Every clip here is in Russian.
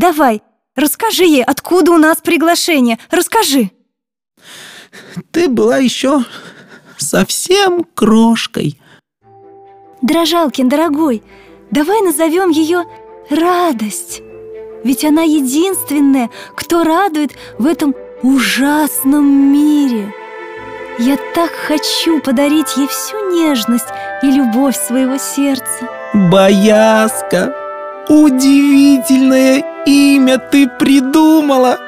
давай, расскажи ей, откуда у нас приглашение. Расскажи. Ты была еще совсем крошкой. Дрожалкин, дорогой, давай назовем ее радость. Ведь она единственная, кто радует в этом ужасном мире. Я так хочу подарить ей всю нежность и любовь своего сердца. Боязка, удивительное имя ты придумала.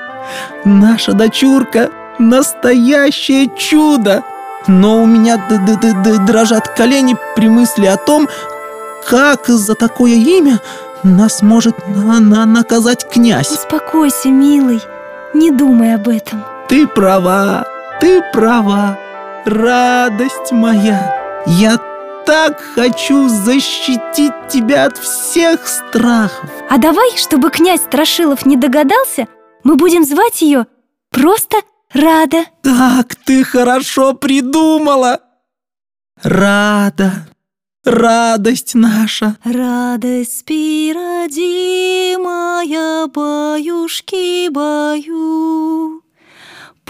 Наша дочурка – настоящее чудо. Но у меня д -д -д -д дрожат колени при мысли о том, как за такое имя нас может на на наказать князь. Успокойся, милый, не думай об этом. Ты права, ты права, радость моя. Я так хочу защитить тебя от всех страхов. А давай, чтобы князь Страшилов не догадался, мы будем звать ее просто Рада. Так ты хорошо придумала. Рада, радость наша. Радость спи, родимая, баюшки баю.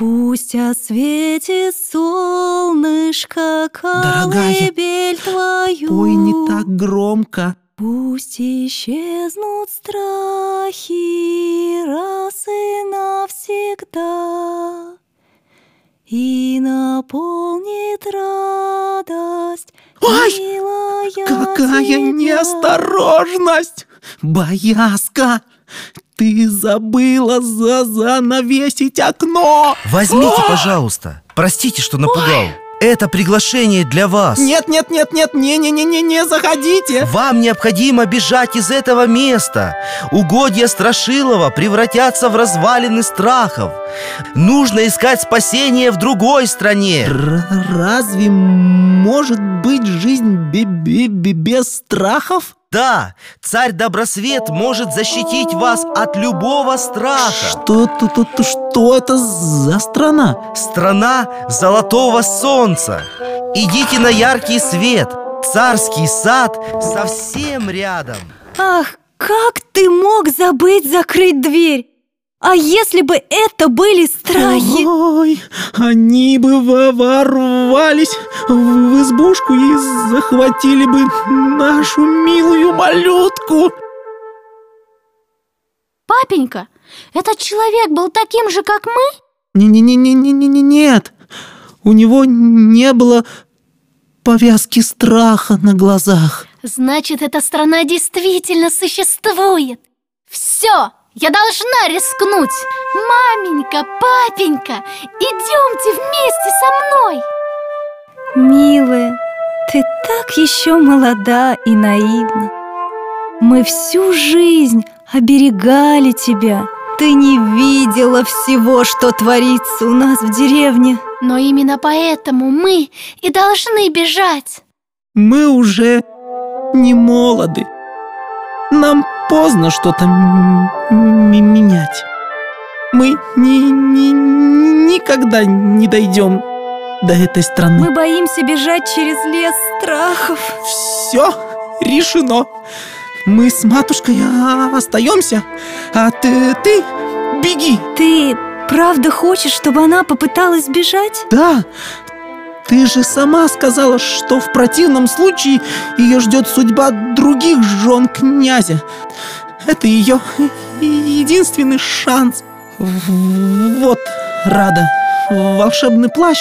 Пусть осветит солнышко колыбель твою. Пой не так громко. Пусть исчезнут страхи раз и навсегда И наполнит радость Ой, милая какая тебя. неосторожность! Боязка, ты забыла за занавесить окно! Возьмите, пожалуйста. Простите, что напугал. Это приглашение для вас. Нет, нет, нет, нет, не-не-не-не, не заходите! Вам необходимо бежать из этого места. Угодья Страшилова превратятся в развалины страхов. Нужно искать спасение в другой стране. Р- разве может быть жизнь бе- бе- бе- без страхов? Да, царь Добросвет может защитить вас от любого страха. Что, тут, тут, что это за страна? Страна золотого солнца. Идите на яркий свет. Царский сад совсем рядом. Ах, как ты мог забыть закрыть дверь? А если бы это были страхи? Ой, они бы во- ворвались в избушку и захватили бы нашу милую малютку. Папенька, этот человек был таким же, как мы? Не-не-не-не-не-не-нет, у него не было повязки страха на глазах. Значит, эта страна действительно существует. Все, я должна рискнуть. Маменька, папенька, идемте вместе со мной. Милая, ты так еще молода и наивна. Мы всю жизнь оберегали тебя. Ты не видела всего, что творится у нас в деревне. Но именно поэтому мы и должны бежать. Мы уже не молоды. Нам поздно что-то менять. Мы ни, ни- никогда не дойдем до этой страны. Мы боимся бежать через лес страхов. Все решено. Мы с матушкой остаемся, а ты, ты беги. Ты правда хочешь, чтобы она попыталась бежать? Да, ты же сама сказала, что в противном случае ее ждет судьба других жен князя. Это ее единственный шанс. Вот, Рада, волшебный плащ,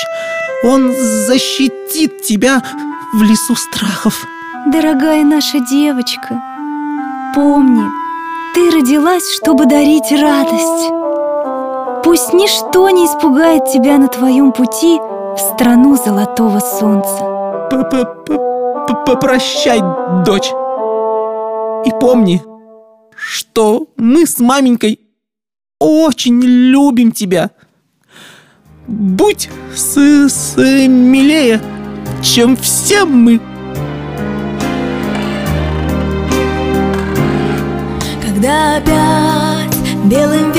он защитит тебя в лесу страхов. Дорогая наша девочка, помни, ты родилась, чтобы дарить радость. Пусть ничто не испугает тебя на твоем пути в страну золотого солнца. Попрощай, дочь. И помни, что мы с маменькой очень любим тебя. Будь с смелее, чем все мы. Когда опять белым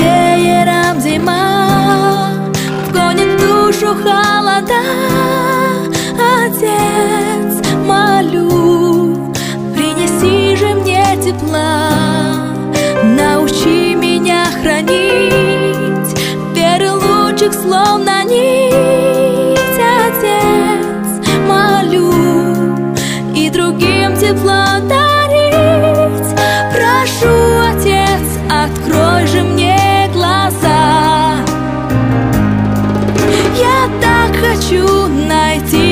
словно нить Отец, молю и другим тепло дарить. Прошу, Отец, открой же мне глаза. Я так хочу найти